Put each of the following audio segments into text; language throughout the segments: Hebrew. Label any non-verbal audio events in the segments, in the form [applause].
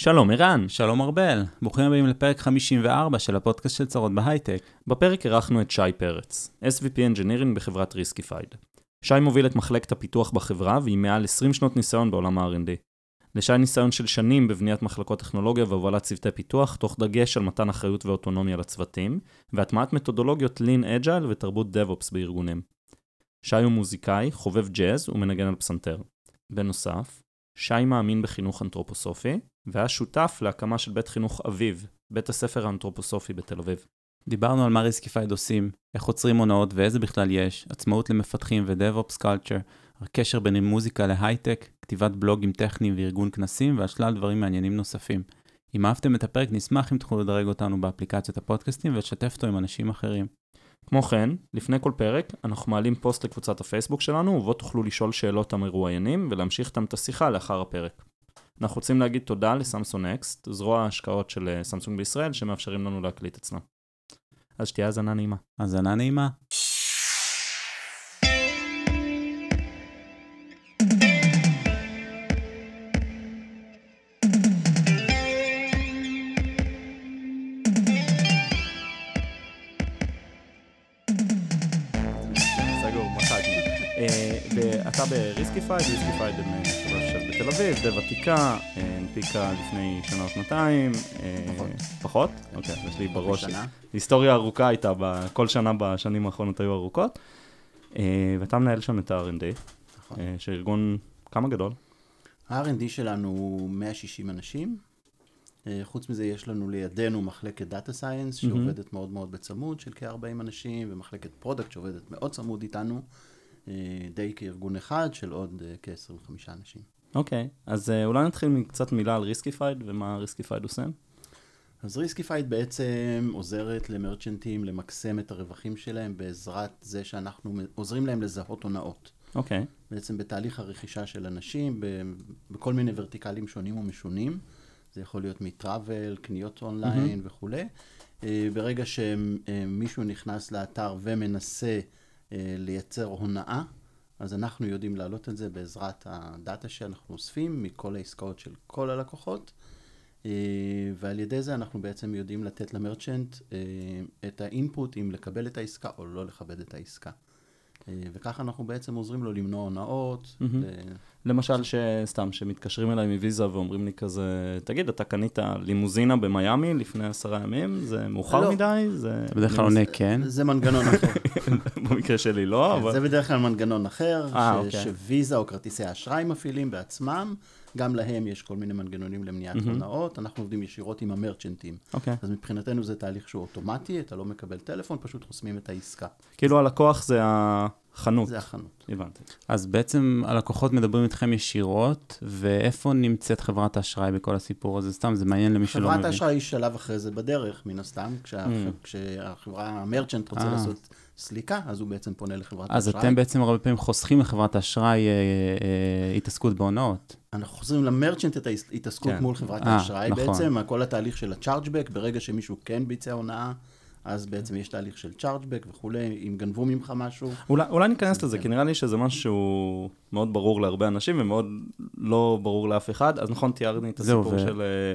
שלום ערן. שלום ארבל, ברוכים הבאים לפרק 54 של הפודקאסט של צרות בהייטק. בפרק אירחנו את שי פרץ, SVP Engineering בחברת Riskified. שי מוביל את מחלקת הפיתוח בחברה ועם מעל 20 שנות ניסיון בעולם ה-R&D. לשי ניסיון של שנים בבניית מחלקות טכנולוגיה והובלת צוותי פיתוח, תוך דגש על מתן אחריות ואוטונומיה לצוותים, והטמעת מתודולוגיות Lean Agile ותרבות DevOps בארגונים. שי הוא מוזיקאי, חובב ג'אז ומנגן על פסנתר. בנוסף, שי מאמין בחינוך אנתרופוסופי, והיה שותף להקמה של בית חינוך אביב, בית הספר האנתרופוסופי בתל אביב. דיברנו על מה ריסקיפייד עושים, איך עוצרים הונאות ואיזה בכלל יש, עצמאות למפתחים ו-DevOps Culture, הקשר בין מוזיקה להייטק, כתיבת בלוגים טכניים וארגון כנסים, ועל שלל דברים מעניינים נוספים. אם אהבתם את הפרק, נשמח אם תוכלו לדרג אותנו באפליקציות הפודקאסטים ולשתף אותו עם אנשים אחרים. כמו כן, לפני כל פרק, אנחנו מעלים פוסט לקבוצת הפייסבוק שלנו, ובו תוכלו לשאול שאלות המרואיינים ולהמשיך איתם את השיחה לאחר הפרק. אנחנו רוצים להגיד תודה לסמסון אקסט, זרוע ההשקעות של אה, סמסונג בישראל, שמאפשרים לנו להקליט אצלם. אז שתהיה האזנה נעימה. האזנה נעימה. סגור, מחקנו. אה, ואתה בריסקיפייד, ריסקיפייד הם אה, חברה בתל אביב, די ותיקה, אה, הנפיקה לפני שנה או שנתיים. אה, פחות. פחות? אוקיי, אז יש לי בראש. היסטוריה ארוכה הייתה, כל שנה בשנים האחרונות היו ארוכות. אה, ואתה מנהל שם את ה-R&D, נכון. שארגון, כמה גדול? ה-R&D שלנו הוא 160 אנשים. חוץ מזה יש לנו לידינו מחלקת data science שעובדת מאוד מאוד בצמוד של כ-40 אנשים, ומחלקת product שעובדת מאוד צמוד איתנו, די כארגון אחד של עוד אה, כ-25 אנשים. אוקיי, אז אה, אולי נתחיל מקצת מילה על ריסקיפייד, ומה ריסקיפייד עושה? אז ריסקיפייד בעצם עוזרת ל-merchant ים למקסם את הרווחים שלהם בעזרת זה שאנחנו עוזרים להם לזהות הונאות. אוקיי, בעצם בתהליך הרכישה של אנשים, בכל מיני vertical ים שונים ומשונים. זה יכול להיות מ-travel, קניות אונליין וכולי. אה, ברגע שמישהו נכנס לאתר ומנסה אה, לייצר הונאה, אז אנחנו יודעים להעלות את זה בעזרת הדאטה שאנחנו אוספים מכל העסקאות של כל הלקוחות, אה, ועל ידי זה אנחנו בעצם יודעים לתת למרצ'נט אה, את האינפוט אם לקבל את העסקה או לא לכבד את העסקה. אה, וככה אנחנו בעצם עוזרים לו למנוע הונאות. מהמם. ל- למשל שסתם, שמתקשרים אליי מוויזה ואומרים לי כזה, תגיד, אתה קנית לימוזינה במיאמי לפני עשרה ימים, זה מאוחר לא. מדי? זה... אתה בדרך כלל עונה כן. זה מנגנון אחר. [laughs] במקרה שלי לא, אבל... זה בדרך כלל מנגנון אחר, אה, ש- אוקיי. שוויזה או כרטיסי האשראי מפעילים בעצמם. גם להם יש כל מיני מנגנונים למניעת הונאות. אנחנו עובדים ישירות עם המרצ'נטים. אוקיי. אז מבחינתנו זה תהליך שהוא אוטומטי, אתה לא מקבל טלפון, פשוט חוסמים את העסקה. כאילו הלקוח זה החנות. זה החנות. הבנתי. אז בעצם הלקוחות מדברים איתכם ישירות, ואיפה נמצאת חברת האשראי בכל הסיפור הזה? סתם, זה מעניין למי שלא חברת מבין. האשראי היא שלב אחרי זה בדרך, מן הסתם. כשה- Mm. כשהחברה, המרצ'נט רוצה אה. לעשות סליקה, אז הוא בעצם פונה לחברת אז האשראי. אתם בעצם הרבה פעמים חוסכים לחברת האשראי אה, אה, התעסקות בהונאות. אנחנו חוזרים למרצ'נט את ההתעסקות כן. מול חברת אה, האשראי נכון. בעצם, כל התהליך של הצ'ארג'בק, ברגע שמישהו כן ביצע הונאה, אז בעצם יש תהליך של צ'ארג'בק וכולי, אם גנבו ממך משהו. אולי, אולי ניכנס לזה, כן. כי נראה לי שזה משהו שהוא מאוד ברור להרבה אנשים ומאוד לא ברור לאף אחד. אז נכון, תיארתי את הסיפור ו- של... אה,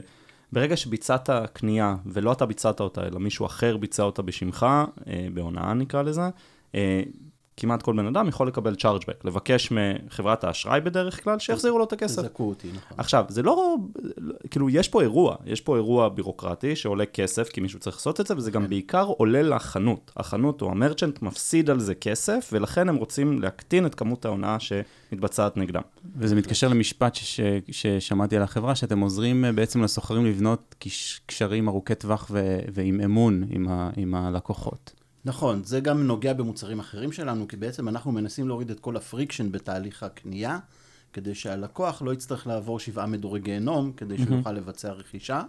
ברגע שביצעת קנייה, ולא אתה ביצעת אותה, אלא מישהו אחר ביצע אותה בשמך, אה, בהונאה נקרא לזה, אה, כמעט כל בן אדם יכול לקבל צ'ארג'בק, לבקש מחברת האשראי בדרך כלל, שיחזירו לו את הכסף. זכו אותי, נכון. עכשיו, זה לא, כאילו, יש פה אירוע, יש פה אירוע בירוקרטי שעולה כסף, כי מישהו צריך לעשות את זה, וזה גם בעיקר עולה לחנות. החנות או המרצ'נט מפסיד על זה כסף, ולכן הם רוצים להקטין את כמות ההונאה שמתבצעת נגדם. וזה מתקשר למשפט ש- ש- ששמעתי על החברה, שאתם עוזרים אה, בעצם לסוחרים לבנות קש- קשרים ארוכי טווח ו- ועם אמון עם, ה- עם הלקוחות. נכון, זה גם נוגע במוצרים אחרים שלנו, כי בעצם אנחנו מנסים להוריד את כל ה-friction בתהליך הקנייה, כדי שהלקוח לא יצטרך לעבור שבעה מדורי גיהנום, כדי שהוא יוכל לבצע רכישה,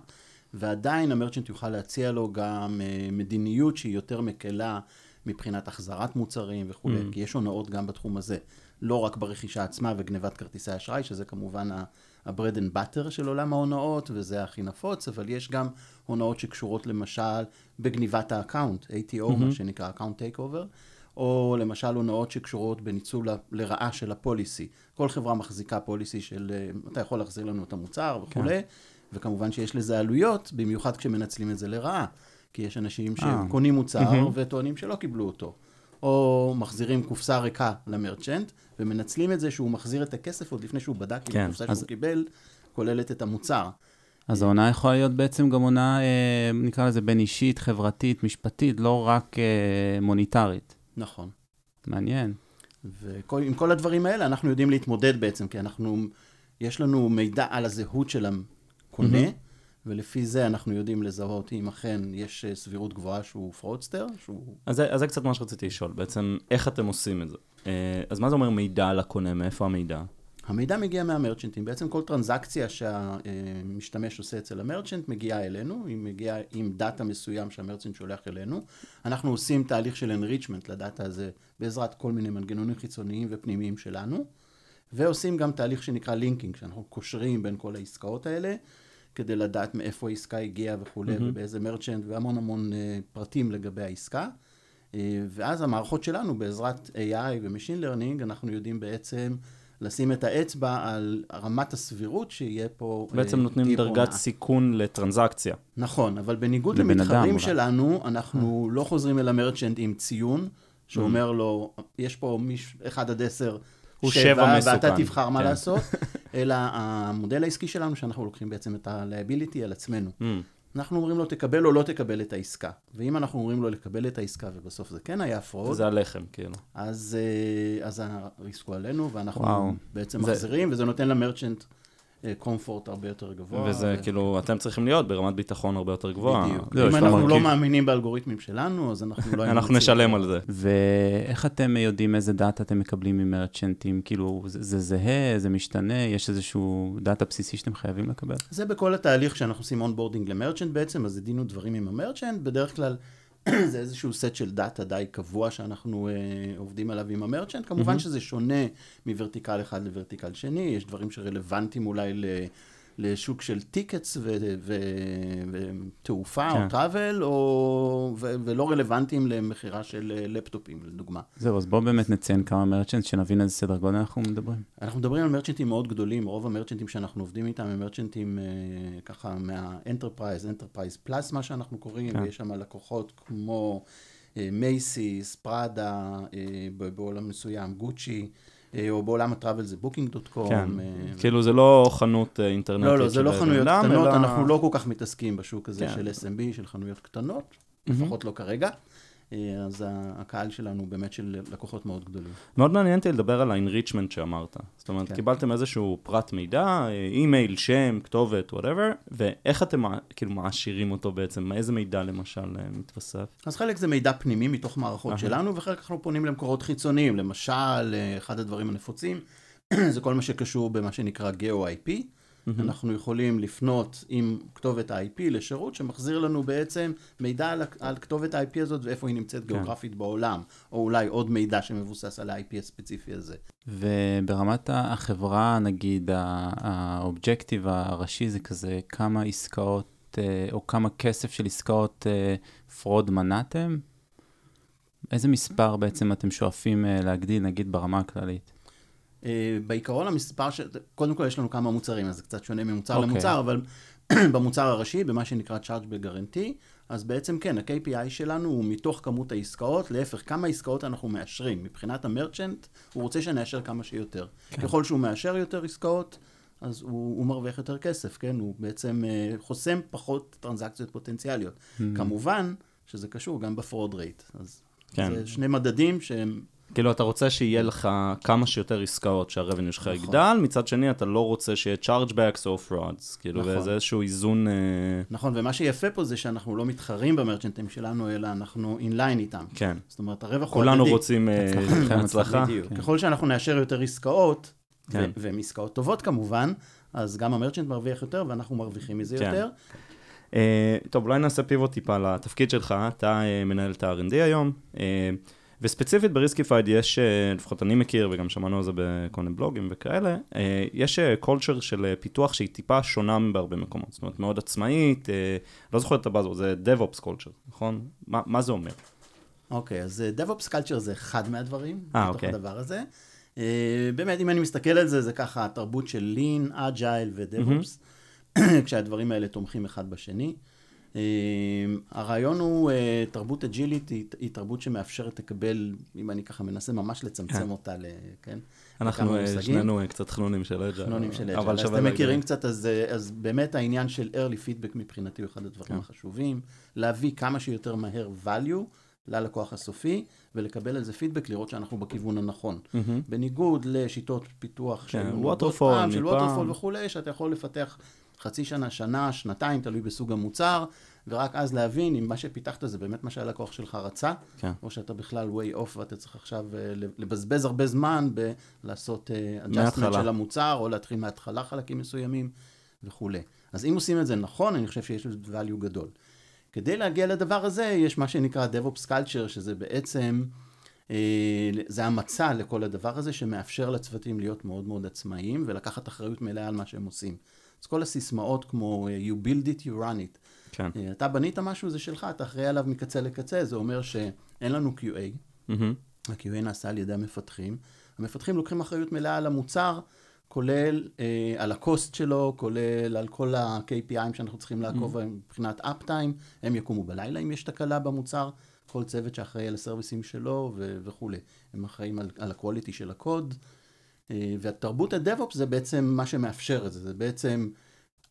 ועדיין ה-merchant יוכל להציע לו גם אה, מדיניות שהיא יותר מקלה מבחינת החזרת מוצרים וכולי, כי יש הונאות גם בתחום הזה. לא רק ברכישה עצמה וגנבת כרטיסי אשראי, שזה כמובן ה-bread and butter של עולם ההונאות, וזה הכי נפוץ, אבל יש גם הונאות שקשורות למשל בגניבת ה-account, ATO, מה שנקרא account takeover, או למשל הונאות שקשורות בניצול לרעה של ה-policy. כל חברה מחזיקה policy של, אה, אתה יכול להחזיר לנו את המוצר וכולי, וכמובן שיש לזה עלויות, במיוחד כשמנצלים את זה לרעה. כי יש אנשים אה. שקונים מוצר מהמם. וטוענים שלא קיבלו אותו. או מחזירים קופסה ריקה למרצ'נט, ומנצלים את זה שהוא מחזיר את הכסף עוד לפני שהוא בדק אם כן, הקופסה אז- שהוא קיבל כוללת את המוצר. אז העונה יכולה להיות בעצם גם עונה, אה, נקרא לזה בין אישית, חברתית, משפטית, לא רק אה, מוניטרית. נכון. מעניין. ועם כל הדברים האלה אנחנו יודעים להתמודד בעצם, כי אנחנו, יש לנו מידע על הזהות של הקונה, ולפי זה אנחנו יודעים לזהות אם אכן יש אה, סבירות גבוהה שהוא fraudster, שהוא... אז זה, אז זה קצת מה שרציתי לשאול, בעצם איך אתם עושים את זה? אז מה זה אומר מידע על הקונה, מאיפה המידע? המידע מגיע מה-merchant ים, בעצם כל transaction ה שהמשתמש עושה אצל ה-merchant מגיעה אלינו, היא מגיעה עם data מסוים שה-merchant שולח אלינו. אנחנו עושים תהליך של enrichment ל-data הזה בעזרת כל מיני מנגנונים חיצוניים ופנימיים שלנו, ועושים גם תהליך שנקרא לינקינג, שאנחנו קושרים בין כל העסקאות האלה, כדי לדעת מאיפה העסקה הגיעה וכולי, מהמם. ובאיזה מרצ'נט, והמון המון אה, פרטים לגבי העסקה. אה, ואז המערכות שלנו, בעזרת AI ו-Machine Learning, אנחנו יודעים בעצם לשים את האצבע על רמת הסבירות שיהיה פה... אה, בעצם נותנים טיפ דרגת הונאה. סיכון לטרנזקציה. נכון, אבל בניגוד למתחרים. שלנו, אנחנו לא חוזרים אל המרצ'נט עם ציון, שאומר Mm. לו, יש פה מיש... 1 עד 10, הוא שבע ואתה מסוכן. תבחר מה כן. לעשות, אלא המודל העסקי שלנו, שאנחנו לוקחים בעצם את ה-liability על עצמנו. אנחנו אומרים לו, תקבל או לא תקבל את העסקה. ואם אנחנו אומרים לו לקבל את העסקה, ובסוף זה כן היה fraud, זה הלחם, כאילו. אז, אה, אז ה-risk הוא עלינו, ואנחנו וואו. בעצם זה- מחזירים, וזה נותן ל-merchant comfort הרבה יותר גבוה. וזה כאילו, אתם צריכים להיות ברמת ביטחון הרבה יותר גבוהה. בדיוק. לא, אם אנחנו לא. מאמינים באלגוריתמים שלנו, אז אנחנו לא... אנחנו נשלם. על זה. ואיך אתם יודעים איזה data אתם מקבלים מ-merchant ים? כאילו, זה, זה זהה, זה משתנה, יש איזשהו data בסיסי שאתם חייבים לקבל? זה בכל התהליך שאנחנו עושים onboarding ל-merchant בעצם, אז זה דין ודברים עם ה-merchant, בדרך כלל [clears throat] זה איזשהו סט של data די קבוע שאנחנו אה, עובדים עליו עם ה-merchant, כמובן מהמם. שזה שונה מ-vertical אחד ל-vertical שני, יש דברים שרלוונטיים אולי ל... לשוק של tickets ותעופה כן. או travel, או... ו- ולא רלוונטיים למכירה של אה, לפטופים, לדוגמה. זהו, אז בואו באמת נציין כמה merchant, שנבין איזה סדר גודל אנחנו מדברים. אנחנו מדברים על merchant ים מאוד גדולים, רוב ה-merchant ים שאנחנו עובדים איתם הם merchant ים אה, ככה מה-enterprise, enterprise plus מה שאנחנו קוראים, כן. ויש שם לקוחות כמו Macy's, פראדה, אה, בעולם מסוים, גוצ'י, או בעולם ה-travel זה קום. כן, כאילו זה לא חנות אה, אינטרנטית לא, לא, זה לא חנויות קטנות, אלא- אנחנו לא כל כך מתעסקים בשוק הזה כן. של SMB, של חנויות קטנות, מהמם. לפחות לא כרגע. אה, אז הקהל שלנו באמת של לקוחות מאוד גדולים. מאוד מעניין אותי לדבר על ה-enrichment שאמרת. זאת אומרת, כן. קיבלתם איזשהו פרט מידע, אה, אימייל, שם, כתובת, whatever, ואיך אתם כאילו מעשירים אותו בעצם? איזה מידע למשל אה, מתווסף? אז חלק זה מידע פנימי מתוך מערכות אהה. שלנו, וחלק אנחנו פונים למקורות חיצוניים. למשל, אה, אחד הדברים הנפוצים, [clears throat] זה כל מה שקשור במה שנקרא GeoIP. אנחנו יכולים לפנות עם כתובת ה-IP לשירות שמחזיר לנו בעצם מידע על, על כתובת ה-IP הזאת ואיפה היא נמצאת כן. גיאוגרפית בעולם, או אולי עוד מידע שמבוסס על ה-IP הספציפי הזה. וברמת החברה, נגיד, האובג'קטיב הראשי זה כזה כמה עסקאות, אה, או כמה כסף של עסקאות אה, fraud מנעתם? איזה מספר בעצם אתם שואפים אה, להגדיל, נגיד, ברמה הכללית? אה, בעיקרון המספר, ש... קודם כל יש לנו כמה מוצרים, אז זה קצת שונה ממוצר אוקיי. למוצר, אבל [clears throat] במוצר הראשי, במה שנקרא Chargeback Guarantee, אז בעצם כן, ה-KPI שלנו הוא מתוך כמות העסקאות, להפך, כמה עסקאות אנחנו מאשרים. מבחינת ה-merchant, הוא רוצה שנאשר כמה שיותר. כן. ככל שהוא מאשר יותר עסקאות, אז הוא, הוא מרוויח יותר כסף, כן? הוא בעצם אה, חוסם פחות transaction ות פוטנציאליות. Mm. כמובן שזה קשור גם ב-fraud rate. אז כן. זה שני מדדים שהם כאילו, אתה רוצה שיהיה לך כמה שיותר עסקאות שה-revenue שלך נכון. יגדל, מצד שני, אתה לא רוצה שיהיה chargebacks או frauds. כאילו, נכון. וזה איזשהו איזון... אה, נכון, ומה שיפה פה זה שאנחנו לא מתחרים ב-merchant ים שלנו, אלא אנחנו inline איתם. כן. זאת אומרת, הרווח הוא כולנו הדדי. רוצים אה, הצלחה, הצלחה. בדיוק. כן. ככל שאנחנו נאשר יותר עסקאות, כן. והן עסקאות טובות כמובן, אז גם ה-merchant מרוויח יותר ואנחנו מרוויחים מזה כן. יותר. אה, טוב, אולי נעשה pivot טיפה לתפקיד שלך, אתה אה, מנהל את ה-R&D היום, אה, וספציפית בריסקיפייד יש, אה, לפחות אני מכיר, וגם שמענו על זה בכל מיני בלוגים וכאלה, אה, יש culture של אה, פיתוח שהיא טיפה שונה בהרבה מקומות, זאת אומרת, מאוד עצמאית, לא זוכר את ה-buzzword, זה DevOps culture, נכון? מה, מה זה אומר? אוקיי, אז אה, DevOps Culture זה אחד מהדברים, אה, בתוך אוקיי. הדבר הזה. באמת, אם אני מסתכל על זה, זה ככה התרבות של Lean, Agile ו-DevOps. [clears throat] כשהדברים האלה תומכים אחד בשני. אה, הרעיון הוא, אה, תרבות אג'ילית היא, תרבות שמאפשרת לקבל, אם אני ככה מנסה ממש לצמצם כן. אותה, כן? אנחנו אה. שנינו אה, קצת חנונים של אג'ל. חנונים של. אבל אז אתם. מכירים קצת, אז, אז באמת העניין של early feedback מבחינתי הוא אחד הדברים כן. החשובים. להביא כמה שיותר מהר value ללקוח הסופי, ולקבל על זה פידבק, לראות שאנחנו בכיוון הנכון. מהמם. בניגוד לשיטות פיתוח כן, waterfall פעם, של. ווטרפול וכולי, שאתה יכול לפתח חצי שנה, שנה, שנתיים, תלוי בסוג המוצר, ורק אז להבין אם מה שפיתחת זה באמת מה שהלקוח שלך רצה, כן. או שאתה בכלל way off ואתה צריך עכשיו אה, לבזבז הרבה זמן בלעשות אה, adjustment מההתחלה. של המוצר, או להתחיל מההתחלה חלקים מסוימים וכולי. אז אם עושים את זה נכון, אני חושב שיש לזה value גדול. כדי להגיע לדבר הזה, יש מה שנקרא DevOps Culture, שזה בעצם, אה, זה המצע לכל הדבר הזה, שמאפשר לצוותים להיות מאוד מאוד עצמאיים, ולקחת אחריות מלאה על מה שהם עושים. אז כל הסיסמאות כמו אה, you build it, you run it. כן. אה, אתה בנית משהו, זה שלך, אתה אחראי עליו מקצה לקצה, זה אומר שאין לנו QA, מהמם. ה-QA נעשה על ידי המפתחים. המפתחים לוקחים אחריות מלאה על המוצר, כולל אה, על הקוסט שלו, כולל על כל ה-KPIים שאנחנו צריכים לעקוב mm-hmm. מבחינת אפ-טיים. הם יקומו בלילה אם יש תקלה במוצר, כל צוות שאחראי על הסרוויסים שלו ו- וכולי. הם אחראים על, על ה-quality של הקוד. אה, והתרבות ה-DevOps זה בעצם מה שמאפשר את זה. זה בעצם,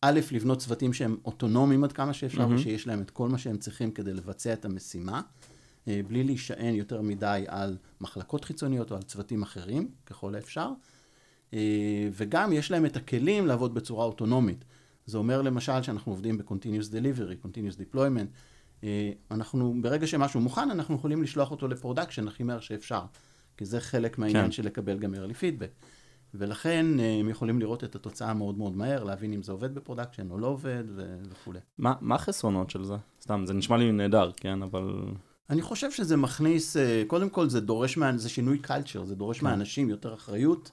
א', לבנות צוותים שהם אוטונומיים עד כמה שאפשר, מהמם. ושיש להם את כל מה שהם צריכים כדי לבצע את המשימה. אה, בלי להישען יותר מדי על מחלקות חיצוניות או על צוותים אחרים, ככל האפשר. אה, וגם יש להם את הכלים לעבוד בצורה אוטונומית. זה אומר למשל שאנחנו עובדים ב-continuous delivery, continuous deployment. אנחנו, ברגע שמשהו מוכן, אנחנו יכולים לשלוח אותו ל-production הכי מהר שאפשר. כי זה חלק מהעניין כן. של לקבל גם early feedback. ולכן אה, הם יכולים לראות את התוצאה מאוד מאוד מהר, להבין אם זה עובד ב-production או לא עובד ו- וכולי. מה מה החסרונות של זה? סתם, זה נשמע לי נהדר, כן, אבל... אני חושב שזה מכניס, אה, קודם כל זה דורש, מה, זה שינוי culture, זה דורש כן. מהאנשים יותר אחריות,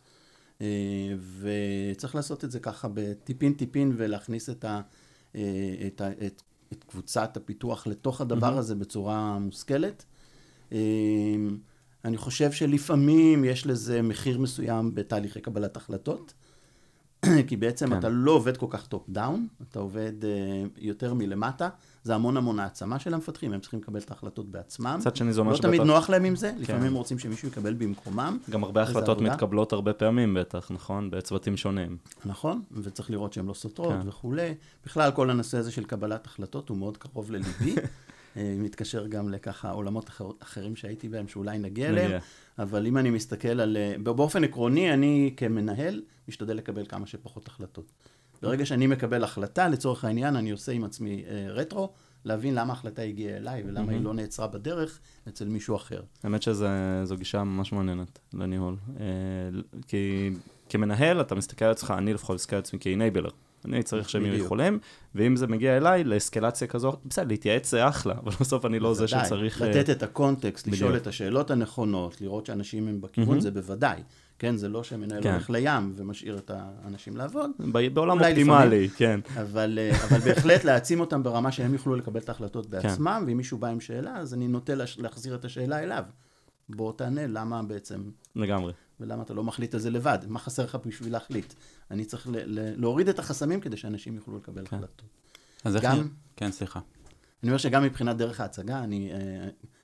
אה, וצריך לעשות את זה ככה בטיפין טיפין ולהכניס את, ה, את, ה, את, את קבוצת הפיתוח לתוך הדבר מהמם. הזה בצורה מושכלת. אני חושב שלפעמים יש לזה מחיר מסוים בתהליכי קבלת החלטות, [clears throat] כי בעצם כן. אתה לא עובד כל כך top down, אתה עובד אה, יותר מלמטה, זה המון המון העצמה של המפתחים, הם צריכים לקבל את ההחלטות בעצמם. מצד שני זה אומר לא תמיד שבטח- נוח להם עם זה, כן. לפעמים רוצים שמישהו יקבל במקומם, גם הרבה החלטות עבודה. מתקבלות הרבה פעמים בטח, נכון? בצוותים שונים. נכון? וצריך לראות שהן לא סותרות כן. וכולי. בכלל, כל הנושא הזה של קבלת החלטות הוא מאוד קרוב לליבי. [laughs] אה, מתקשר גם לככה עולמות אחר, אחרים שהייתי בהם, שאולי נגיע אליהם. אבל אם אני מסתכל על... אה, באופן עקרוני, אני כמנהל משתדל לקבל כמה שפחות החלטות. ברגע שאני מקבל החלטה, לצורך העניין, אני עושה עם עצמי אה, רטרו, להבין למה ההחלטה הגיעה אליי ולמה מהמם. היא לא נעצרה בדרך אצל מישהו אחר. האמת שזו גישה ממש מעניינת לניהול. כי כמנהל אתה מסתכל על עצמך, אני לפחות מסתכל על עצמי כאינייבלר. אני צריך שהם יהיו. יכולים, ואם זה מגיע אליי לאסקלציה כזו, בסדר, להתייעץ זה אחלה, אבל בסוף אני לא זה. שצריך... אה, לתת את הקונטקסט, לשאול בדיוק. את השאלות הנכונות, לראות שאנשים הם בכיוון, מהמם. זה בוודאי. כן, זה לא שמנהל כן. הולך לים ומשאיר את האנשים לעבוד, ב- בעולם אופטימלי, כן. אבל, אה, אבל בהחלט להעצים אותם ברמה שהם יוכלו לקבל את ההחלטות כן. בעצמם, ואם מישהו בא עם שאלה, אז אני נוטה להחזיר את השאלה אליו. בוא תענה למה בעצם, לגמרי. ולמה אתה לא מחליט על זה לבד, מה חסר לך בשביל להחליט. אני צריך ל- ל- להוריד את החסמים כדי שאנשים יוכלו לקבל כן. החלטות. אז איך... גם- נראה- כן, סליחה. אני אומר שגם מבחינת דרך ההצגה, אני, אה,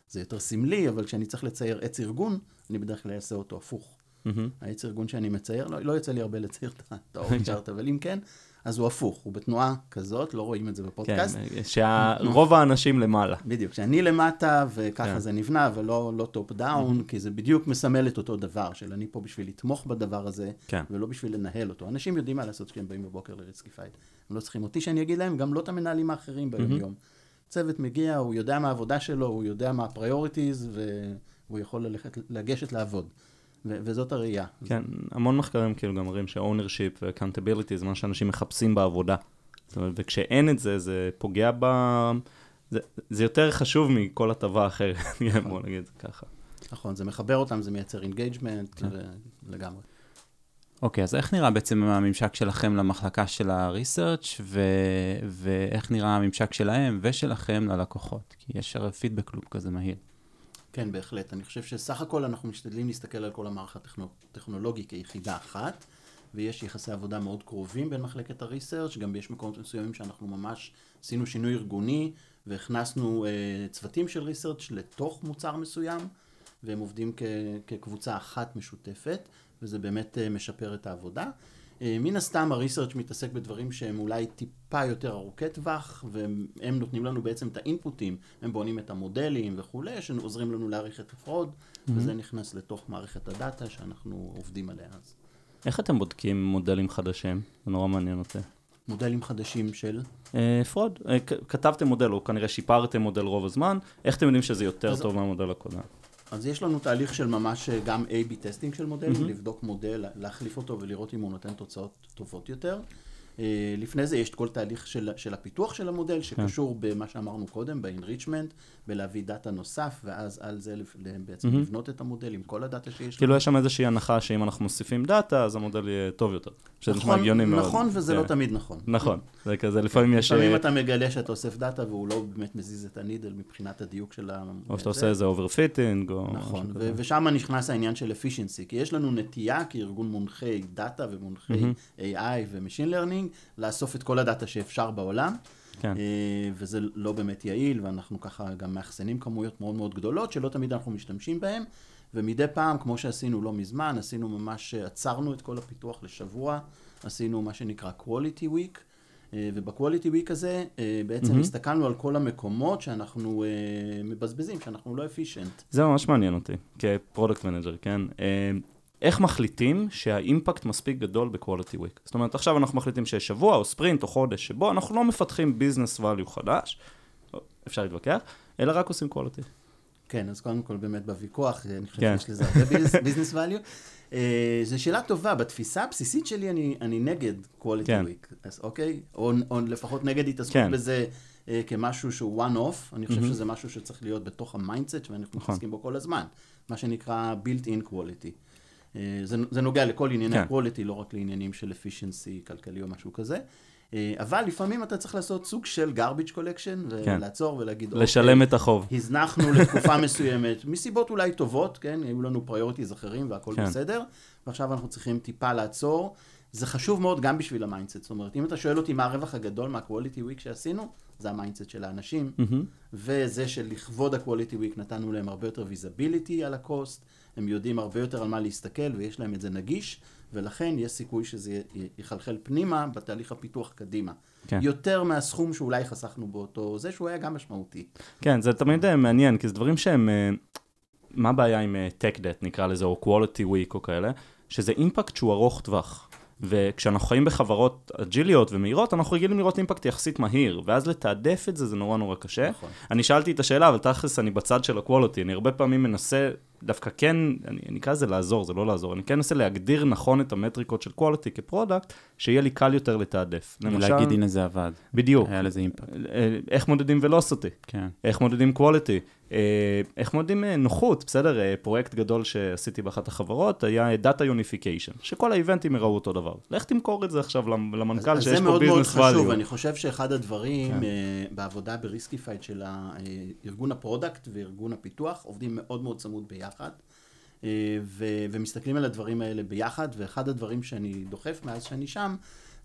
זה יותר סמלי, אבל כשאני צריך לצייר עץ ארגון, אני בדרך כלל אעשה אותו הפוך. מהמם. העץ ארגון שאני מצייר, לא, לא יצא לי הרבה לצייר את ה-org chart, [laughs] אבל אם כן, אז הוא הפוך, הוא בתנועה כזאת, לא רואים את זה כן, בפודקאסט. שרוב האנשים למעלה. בדיוק, שאני למטה וככה כן. זה נבנה, אבל לא, לא top down, כי זה בדיוק מסמל את אותו דבר, של אני פה בשביל לתמוך בדבר הזה, כן. ולא בשביל לנהל אותו. אנשים יודעים מה לעשות כשהם באים בבוקר לריסקיפייד. הם לא צריכים אותי שאני אגיד להם, גם לא את המנהלים האחרים ביום-יום. צוות מגיע, הוא יודע מה העבודה שלו, הוא יודע מה ה-priorities, והוא יכול ללכת, לגשת לעבוד. ו- וזאת הראייה. כן, המון מחקרים כאילו גם מראים ש-ownership ו-accountability זה מה שאנשים מחפשים בעבודה. זאת אומרת, וכשאין את זה, זה פוגע ב... זה, זה יותר חשוב מכל הטבה אחרת, [laughs] כן, בוא נגיד את זה ככה. נכון, זה מחבר אותם, זה מייצר engagement, כן. לגמרי. אוקיי, אז איך נראה בעצם הממשק שלכם למחלקה של ה-research, ו... ואיך נראה הממשק שלהם ושלכם ללקוחות? כי יש הרי פידבק לופ כזה מהיר. כן, בהחלט. אני חושב שסך הכל אנחנו משתדלים להסתכל על כל המערך הטכנו- הטכנולוגי כיחידה אחת, ויש יחסי עבודה מאוד קרובים בין מחלקת הריסרצ', גם יש מקומות מסוימים שאנחנו ממש עשינו שינוי ארגוני והכנסנו uh, צוותים של ריסרצ' לתוך מוצר מסוים, והם עובדים כ- כקבוצה אחת משותפת, וזה באמת uh, משפר את העבודה. Uh, מן הסתם ה-research מתעסק בדברים שהם אולי טיפה יותר ארוכי טווח, והם נותנים לנו בעצם את האינפוטים, הם בונים את המודלים וכולי, שעוזרים לנו להעריך את ה-fraud, mm-hmm. וזה נכנס לתוך מערכת הדאטה שאנחנו עובדים עליה אז. איך אתם בודקים מודלים חדשים? זה נורא מעניין אותי. מודלים חדשים של? אה, fraud. אה, כתבתם מודל, או כנראה שיפרתם מודל רוב הזמן, איך אתם יודעים שזה יותר אז... טוב מהמודל הקודם? אז יש לנו תהליך של ממש אה, גם A-B testing של מודל, mm-hmm. לבדוק מודל, להחליף אותו ולראות אם הוא נותן תוצאות טובות יותר. אה, לפני זה יש את כל תהליך של, של הפיתוח של המודל, שקשור כן. במה שאמרנו קודם, ב-enrichment, בלהביא דאטה נוסף, ואז על זה בעצם mm-hmm. לבנות את המודל עם כל הדאטה שיש כאילו יש שם איזושהי הנחה שאם אנחנו מוסיפים דאטה, אז המודל יהיה טוב יותר. שזה נכון, הגיוני מאוד. נכון, וזה yeah. לא כן. תמיד נכון. נכון, זה כזה, לפעמים יש... לפעמים אה, אתה מגלה שאתה אוסף דאטה והוא לא באמת מזיז את ה-needle מבחינת הדיוק של ה... או שאתה עושה איזה overfitting, או... נכון, ושם נכנס העניין של efficiency, כי יש לנו נטייה כארגון מונחי דאטה ומונחי. AI ו-Machine Learning, לאסוף את כל הדאטה שאפשר בעולם. כן. אה, וזה לא באמת יעיל, ואנחנו ככה גם מאחסנים כמויות מאוד מאוד גדולות, שלא תמיד אנחנו משתמשים בהן, ומדי פעם, כמו שעשינו לא מזמן, עשינו ממש, עצרנו את כל הפיתוח לשבוע, עשינו מה שנקרא quality week, אה, וב-quality week הזה אה, בעצם mm-hmm. הסתכלנו על כל המקומות שאנחנו מבזבזים, שאנחנו לא efficient. זה ממש מעניין אותי, כ-product manager, כן? איך מחליטים שה-impact מספיק גדול ב-quality week? זאת אומרת, עכשיו אנחנו מחליטים שיש שבוע או ספרינט או חודש שבו אנחנו לא מפתחים business value חדש, אפשר להתווכח, אלא רק עושים quality. כן, אז קודם כל באמת בוויכוח, אני חושב כן. שיש לזה הרבה business value. [laughs] זו שאלה טובה, בתפיסה הבסיסית שלי אני, אני נגד quality כן. week, אז אוקיי? או, או לפחות נגד התעסקות כן. בזה uh, כמשהו שהוא one off, אני חושב mm-hmm. שזה משהו שצריך להיות בתוך ה-mindset, ואנחנו נכון. מתעסקים בו כל הזמן, מה שנקרא built in quality. אה, זה, זה נוגע לכל ענייני כן. quality, לא רק לעניינים של efficiency כלכלי או משהו כזה. אה, אבל לפעמים אתה צריך לעשות סוג של garbage collection, כן. ולעצור כן. ולהגיד, לשלם אוקיי, את החוב. הזנחנו [laughs] לתקופה מסוימת, מסיבות אולי טובות, כן, היו לנו priorities אחרים והכל כן. בסדר, ועכשיו אנחנו צריכים טיפה לעצור. זה חשוב מאוד גם בשביל ה-mindset, זאת אומרת, אם אתה שואל אותי מה הרווח הגדול מה-quality week שעשינו, זה ה-mindset של האנשים, mm-hmm. וזה שלכבוד ה-quality week נתנו להם הרבה יותר visibility על ה-cost, הם יודעים הרבה יותר על מה להסתכל ויש להם את זה נגיש, ולכן יש סיכוי שזה יחלחל פנימה בתהליך הפיתוח קדימה. כן. יותר מהסכום שאולי חסכנו באותו זה, שהוא היה גם משמעותי. כן, זה תמיד אה, מעניין, כי זה דברים שהם... אה, מה הבעיה עם אה, tech debt נקרא לזה, או quality week או כאלה? שזה impact שהוא ארוך טווח. וכשאנחנו חיים בחברות אג'יליות ומהירות, אנחנו רגילים לראות impact יחסית מהיר, ואז לתעדף את זה זה נורא נורא קשה. נכון. אני שאלתי את השאלה, אבל תכלס אני בצד של ה quality, אני הרבה פעמים מנסה דווקא כן, אני, אקרא לזה לעזור, זה לא לעזור, אני כן אנסה להגדיר נכון את המטריקות של quality כ product, שיהיה לי קל יותר לתעדף. למשל... להגיד הנה זה עבד. בדיוק. היה לזה impact. אה, איך מודדים velocity? כן. איך מודדים quality? אה, איך מודדים אה, נוחות, בסדר? פרויקט גדול שעשיתי באחת החברות היה Data Unification, שכל האיבנטים יראו אותו דבר. לך תמכור את זה עכשיו למנכ"ל שיש פה business value. זה מאוד מאוד חשוב, אני חושב שאחד הדברים כן. בעבודה בריסקיפייד של ארגון ה product וארגון הפיתוח, עובדים מאוד מאוד צמוד ביחד. אה, ו- ומסתכלים על הדברים האלה ביחד, ואחד הדברים שאני דוחף מאז שאני שם,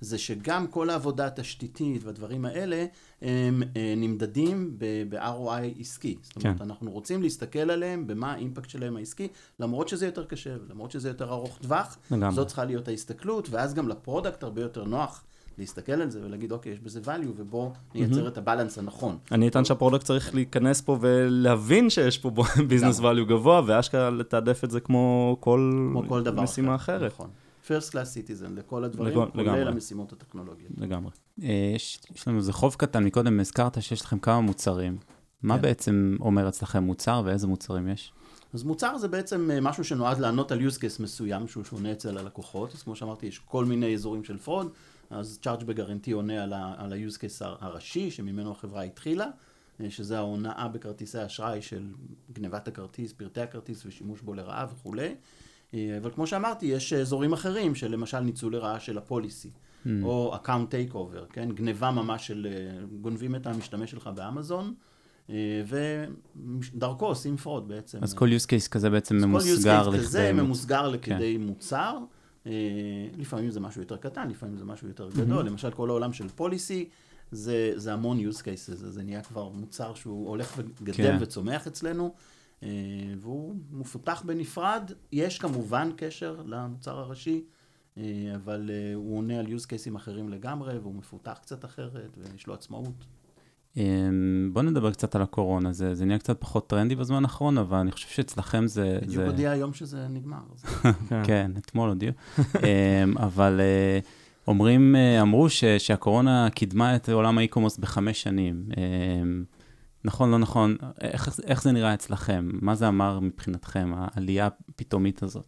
זה שגם כל העבודה התשתיתית והדברים האלה, הם אה, נמדדים ב-ROI עסקי. זאת אומרת, כן. אנחנו רוצים להסתכל עליהם, במה ה impact שלהם העסקי, למרות שזה יותר קשה, למרות שזה יותר ארוך טווח, לגמרי. זאת צריכה להיות ההסתכלות, ואז גם ל product הרבה יותר נוח. להסתכל על זה ולהגיד, אוקיי, יש בזה value, ובוא נייצר mm-hmm. את ה balance הנכון. אני אטען שה product צריך להיכנס פה ולהבין שיש פה [laughs] business value גבוה, ואשכרה לתעדף את זה כמו כל, כמו כל משימה אחר. אחרת. נכון. First class citizen לכל הדברים, לג... כולל לגמרי. המשימות הטכנולוגיות. לגמרי. אה, יש, יש לנו איזה חוב קטן, מקודם הזכרת שיש לכם כמה מוצרים. מה כן. בעצם אומר אצלכם מוצר ואיזה מוצרים יש? אז מוצר זה בעצם אה, משהו שנועד לענות על use case מסוים שהוא שונה אצל הלקוחות, אז כמו שאמרתי, יש כל מיני אזורים של fraud, אז Chargeback Guarantee עונה על ה-use case הראשי, שממנו החברה התחילה, אה, שזה ההונאה בכרטיסי אשראי של גנבת הכרטיס, פרטי הכרטיס ושימוש בו לרעה וכולי. אה, אבל כמו שאמרתי, יש אזורים אחרים של למשל ניצול לרעה של ה policy, mm. או account takeover, כן? גניבה ממש של, אה, גונבים את המשתמש שלך באמזון. ודרכו עושים fraud בעצם. אז כל use case כזה בעצם ממוסגר לכדי... כל use case כזה ממוסגר לכדי כן. מוצר, אה, לפעמים זה משהו יותר קטן, לפעמים זה משהו יותר גדול. למשל, כל העולם של פוליסי, זה, זה המון use cases, זה נהיה כבר מוצר שהוא הולך וגדל כן. וצומח אצלנו, אה, והוא מפותח בנפרד. יש כמובן קשר למוצר הראשי, אה, אבל אה, הוא עונה על use cases אחרים לגמרי, והוא מפותח קצת אחרת, ויש לו עצמאות. אמ, בוא נדבר קצת על הקורונה, זה, זה נהיה קצת פחות טרנדי בזמן האחרון, אבל אני חושב שאצלכם זה... בדיוק זה... הודיע היום שזה נגמר. אז- [laughs] כן, אתמול הודיעו. [laughs] אמ, אבל אה, אומרים, אה, אמרו ש, שהקורונה קידמה את עולם ה e-commerce בחמש שנים. נכון, לא נכון, איך, איך זה נראה אצלכם? מה זה אמר מבחינתכם, העלייה הפתאומית הזאת?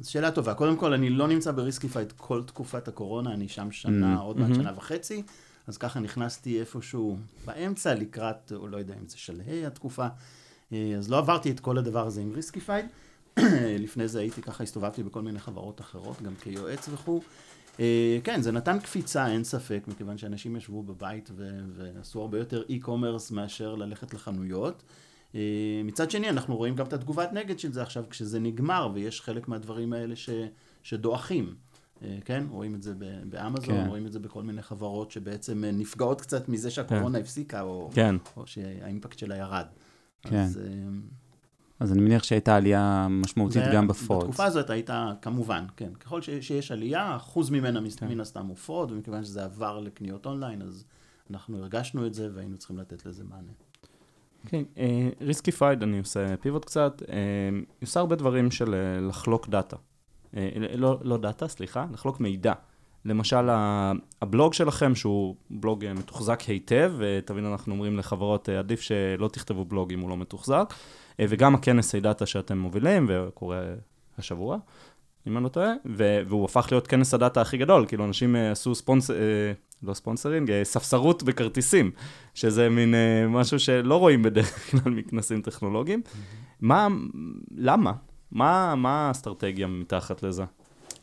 אז שאלה טובה. קודם כל, אני לא נמצא בריסקיפייד כל תקופת הקורונה, אני שם שנה, Mm, עוד מעט mhm. שנה וחצי, אז ככה נכנסתי איפשהו באמצע, לקראת, או לא יודע אם זה שלהי התקופה, אה, אז לא עברתי את כל הדבר הזה עם ריסקיפייד. [clears throat] לפני זה הייתי ככה, הסתובבתי בכל מיני חברות אחרות, גם כיועץ וכו'. אה, כן, זה נתן קפיצה, אין ספק, מכיוון שאנשים ישבו בבית ו- ועשו הרבה יותר e-commerce מאשר ללכת לחנויות. אה, מצד שני, אנחנו רואים גם את התגובת נגד של זה עכשיו, כשזה נגמר, ויש חלק מהדברים האלה ש, שדועכים. אה, כן, רואים את זה באמזון, כן. רואים את זה בכל מיני חברות שבעצם נפגעות קצת מזה שהקורונה הפסיקה, או, כן. או שה impact שלה ירד. כן. אז, אז אני מניח שהייתה עלייה משמעותית זה- גם ב fraud. בתקופה הזאת היית, כמובן, כן. ככל ש, שיש עלייה, אחוז ממנה כן. מן הסתם הוא fraud, ומכיוון שזה עבר לקניות אונליין, אז אנחנו הרגשנו את זה והיינו צריכים לתת לזה מענה. כן, ריסקיפייד, אני עושה pivot קצת, אה, אני עושה הרבה דברים של אה, לחלוק דאטה. אה, לא, לא דאטה, סליחה, לחלוק מידע. למשל, ה- הבלוג שלכם, שהוא בלוג אה, מתוחזק היטב, ותמיד אנחנו אומרים לחברות, אה, עדיף שלא תכתבו בלוג אם הוא לא מתוחזק, אה, וגם הכנס דאטה שאתם מובילים, וקורה השבוע, אם אני לא טועה, והוא הפך להיות כנס הדאטה הכי גדול, כאילו אנשים אה, עשו ספונס... אה, לא sponsoring, אה, ספסרות בכרטיסים, שזה מין אה, משהו שלא רואים בדרך כלל מכנסים טכנולוגיים. מה, למה? מה, מה האסטרטגיה מתחת לזה?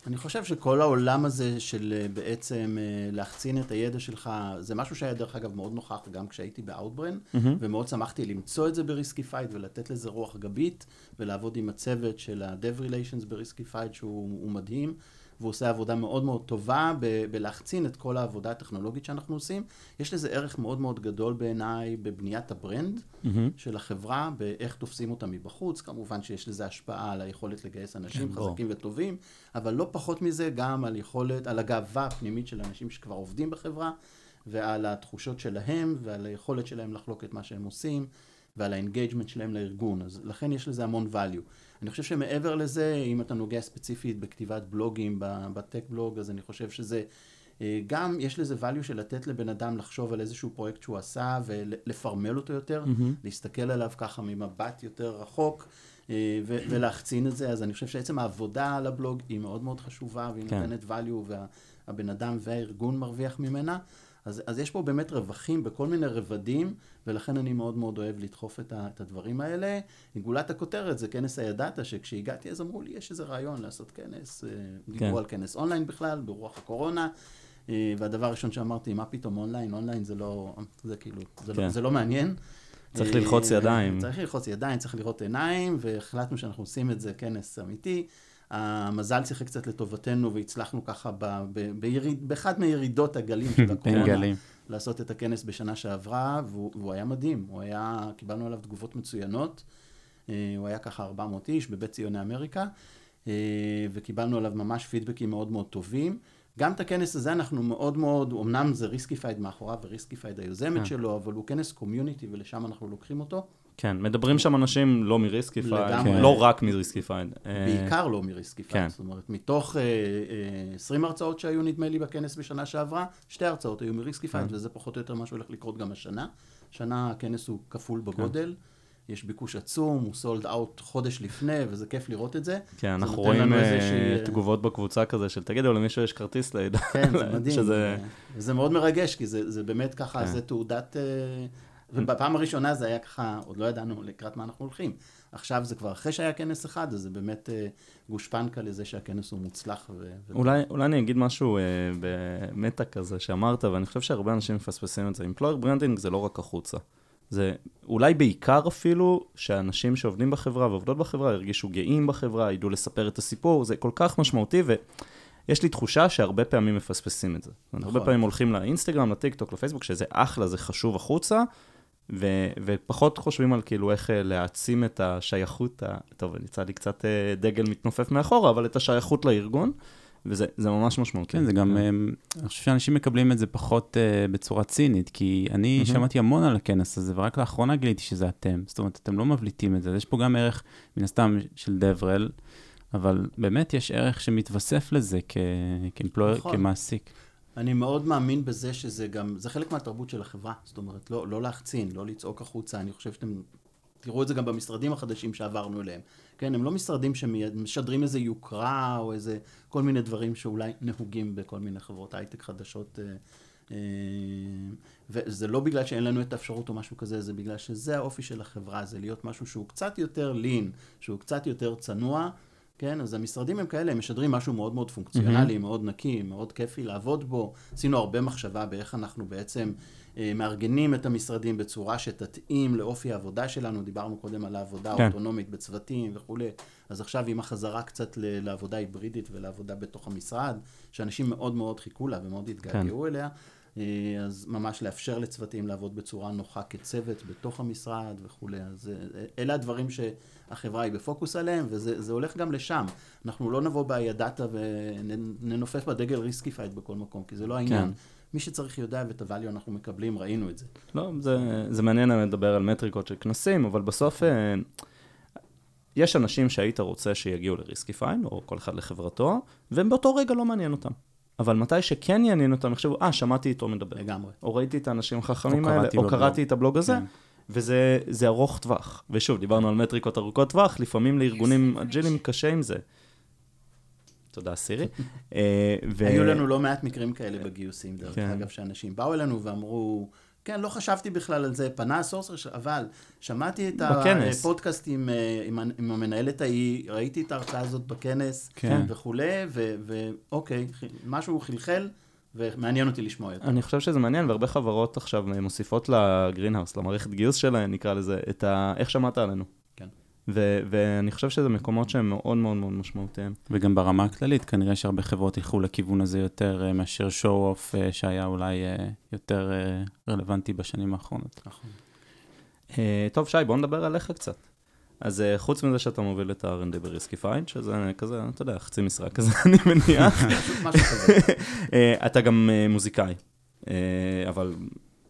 אני חושב שכל העולם הזה של אה, בעצם אה, להחצין את הידע שלך, זה משהו שהיה דרך אגב מאוד נוכח גם כשהייתי באאוטבריין, ומאוד שמחתי למצוא את זה בריסקיפייד ולתת לזה רוח גבית, ולעבוד עם הצוות של ה-Dev Relations בריסקיפייד שהוא הוא מדהים, והוא עושה עבודה מאוד מאוד טובה ב- בלהחצין את כל העבודה הטכנולוגית שאנחנו עושים. יש לזה ערך מאוד מאוד גדול בעיניי בבניית ה brand של החברה, באיך תופסים אותה מבחוץ. כמובן שיש לזה השפעה על היכולת לגייס אנשים ברור. חזקים וטובים, אבל לא פחות מזה גם על יכולת, על הגאווה הפנימית של אנשים שכבר עובדים בחברה, ועל התחושות שלהם, ועל היכולת שלהם לחלוק את מה שהם עושים, ועל ה engagement שלהם לארגון. אז לכן יש לזה המון value. אני חושב שמעבר לזה, אם אתה נוגע ספציפית בכתיבת בלוגים, ב tech blog, אז אני חושב שזה... אה, גם יש לזה value של לתת לבן אדם לחשוב על איזשהו פרויקט שהוא עשה ולפרמל אותו יותר, להסתכל עליו ככה ממבט יותר רחוק אה, ו- ולהחצין את זה, אז אני חושב שעצם העבודה על הבלוג היא מאוד מאוד חשובה והיא כן. נותנת value והבן אדם והארגון מרוויח ממנה. אז, אז יש פה באמת רווחים בכל מיני רבדים, ולכן אני מאוד מאוד אוהב לדחוף את, ה, את הדברים האלה. גולת הכותרת זה כנס הדאטה, שכשהגעתי אז אמרו לי, יש איזה רעיון לעשות כנס, אה, דיברו כן. על כנס אונליין בכלל, ברוח הקורונה, אה, והדבר הראשון שאמרתי, מה פתאום אונליין? אונליין זה לא, זה כאילו, זה, כן. לא, זה לא מעניין. צריך אה, ללחוץ ידיים. צריך ללחוץ ידיים, צריך לראות עיניים, והחלטנו שאנחנו עושים את זה כנס אמיתי. המזל שיחק קצת לטובתנו והצלחנו ככה ב, ב, ביריד, באחת מירידות הגלים של [laughs] הקורונה. גלים. לעשות את הכנס בשנה שעברה, והוא, והוא היה מדהים. הוא היה, קיבלנו עליו תגובות מצוינות. אה, הוא היה ככה 400 איש בבית ציוני אמריקה, אה, וקיבלנו עליו ממש פידבקים מאוד מאוד טובים. גם את הכנס הזה אנחנו מאוד מאוד, אמנם זה ריסקיפייד מאחוריו וריסקיפייד היוזמת כן. שלו, אבל הוא כנס community ולשם אנחנו לוקחים אותו. כן, מדברים שם אנשים לא מריסקיפייד, לגמרי. לא רק מריסקיפייד. אה, בעיקר לא מריסקיפייד. כן. זאת אומרת, מתוך אה, אה, 20 הרצאות שהיו נדמה לי בכנס בשנה שעברה, שתי הרצאות היו מריסקיפייד, כן. וזה פחות או יותר מה שהולך לקרות גם השנה. השנה הכנס הוא כפול בגודל. יש ביקוש עצום, הוא sold out חודש לפני, וזה כיף לראות את זה. כן, אנחנו רואים אה, איזושהי- תגובות בקבוצה כזה של תגידו למישהו יש כרטיס ליד. כן, זה [laughs] מדהים. שזה... זה מאוד מרגש, כי זה, זה באמת ככה, כן. זה תעודת... אה, ובפעם הראשונה זה היה ככה, עוד לא ידענו לקראת מה אנחנו הולכים. עכשיו זה כבר אחרי שהיה כנס אחד, אז זה באמת אה, גושפנקה לזה שהכנס הוא מוצלח. ו... אולי, אולי אני אגיד משהו אה, במטה כזה שאמרת, ואני חושב שהרבה אנשים מפספסים את זה. employer branding זה לא רק החוצה. זה אולי בעיקר אפילו שאנשים שעובדים בחברה ועובדות בחברה ירגישו גאים בחברה, ידעו לספר את הסיפור, זה כל כך משמעותי, יש לי תחושה שהרבה פעמים מפספסים את זה. נכון. הרבה פעמים הולכים לאינסטגרם, לטיק טוק, לפייסבוק, שזה אחלה, זה חשוב החוצה, ו- ופחות חושבים על כאילו איך אה, להעצים את השייכות, ה- טוב, יצא לי קצת אה, דגל מתנופף מאחורה, אבל את השייכות לארגון, וזה ממש משמעותי. כן, זה גם, אה, אני חושב שאנשים מקבלים את זה פחות uh, בצורה צינית, כי אני mm-hmm. שמעתי המון על הכנס הזה, ורק לאחרונה גיליתי שזה אתם. זאת אומרת, אתם לא מבליטים את זה, יש פה גם ערך, מן הסתם, של דברל, אבל באמת יש ערך שמתווסף לזה כ- כאמפלויר, נכון. כמעסיק. אני מאוד מאמין בזה שזה גם, זה חלק מהתרבות של החברה. זאת אומרת, לא, לא להחצין, לא לצעוק החוצה. אני חושב שאתם תראו את זה גם במשרדים החדשים שעברנו אליהם. כן, הם לא משרדים שמשדרים איזה יוקרה או איזה כל מיני דברים שאולי נהוגים בכל מיני חברות הייטק חדשות. אה, אה, וזה לא בגלל שאין לנו את האפשרות או משהו כזה, זה בגלל שזה האופי של החברה, זה להיות משהו שהוא קצת יותר לין, שהוא קצת יותר צנוע. כן, אז המשרדים הם כאלה, הם משדרים משהו מאוד מאוד פונקציונלי, mm-hmm. מאוד נקי, מאוד כיפי לעבוד בו. עשינו הרבה מחשבה באיך אנחנו בעצם אה, מארגנים את המשרדים בצורה שתתאים לאופי העבודה שלנו. דיברנו קודם על העבודה כן. האוטונומית בצוותים וכולי. אז עכשיו עם החזרה קצת לעבודה היברידית ולעבודה בתוך המשרד, שאנשים מאוד מאוד חיכו לה ומאוד התגעגעו כן. אליה. אה, אז ממש לאפשר לצוותים לעבוד בצורה נוחה כצוות בתוך המשרד וכולי. אז אה, אלה הדברים שהחברה היא בפוקוס עליהם, וזה הולך גם לשם. אנחנו לא נבוא בדאווה וננופף בדגל ריסקיפייד בכל מקום, כי זה לא העניין. כן. מי שצריך יודע ואת ה value אנחנו מקבלים, ראינו את זה. לא, זה, זה מעניין לדבר על מטריקות של כנסים, אבל בסוף אה, יש אנשים שהיית רוצה שיגיעו לריסקיפייד, או כל אחד לחברתו, והם באותו רגע לא מעניין אותם. אבל מתי שכן יעניין אותם, יחשבו, אה, שמעתי איתו מדבר. לגמרי. או ראיתי את האנשים החכמים האלה, או קראתי את הבלוג הזה, כן. וזה ארוך טווח. ושוב, דיברנו על מטריקות ארוכות טווח, לפעמים לארגונים agileים קשה עם זה. תודה, סירי. אה, היו לנו לא מעט מקרים כאלה בגיוסים, דרך כן. אגב, שאנשים באו אלינו ואמרו, כן, לא חשבתי בכלל על זה, פנה הסורסר, אבל שמעתי את הפודקאסט עם, אה, עם, עם המנהלת ההיא, ראיתי את ההרצאה הזאת בכנס כן. וכולי, ואוקיי, משהו חלחל. ומעניין אותי לשמוע יותר. אני חושב שזה מעניין, והרבה חברות עכשיו מוסיפות לגרינהאוס, למערכת גיוס שלהן, נקרא לזה, את ה... איך שמעת עלינו. ו- ואני חושב שזה מקומות שהם מאוד מאוד מאוד משמעותיים. וגם ברמה הכללית, כנראה שהרבה חברות ילכו לכיוון הזה יותר uh, מאשר show-off uh, שהיה אולי uh, יותר uh, רלוונטי בשנים האחרונות. נכון. Uh, טוב, שי, בוא נדבר עליך קצת. אז uh, חוץ מזה שאתה מוביל את ה-R&D בריסקיפייד, שזה כזה, אתה יודע, חצי משרה כזה, [laughs] אני מניח. משהו כזה. אתה גם uh, מוזיקאי, uh, אבל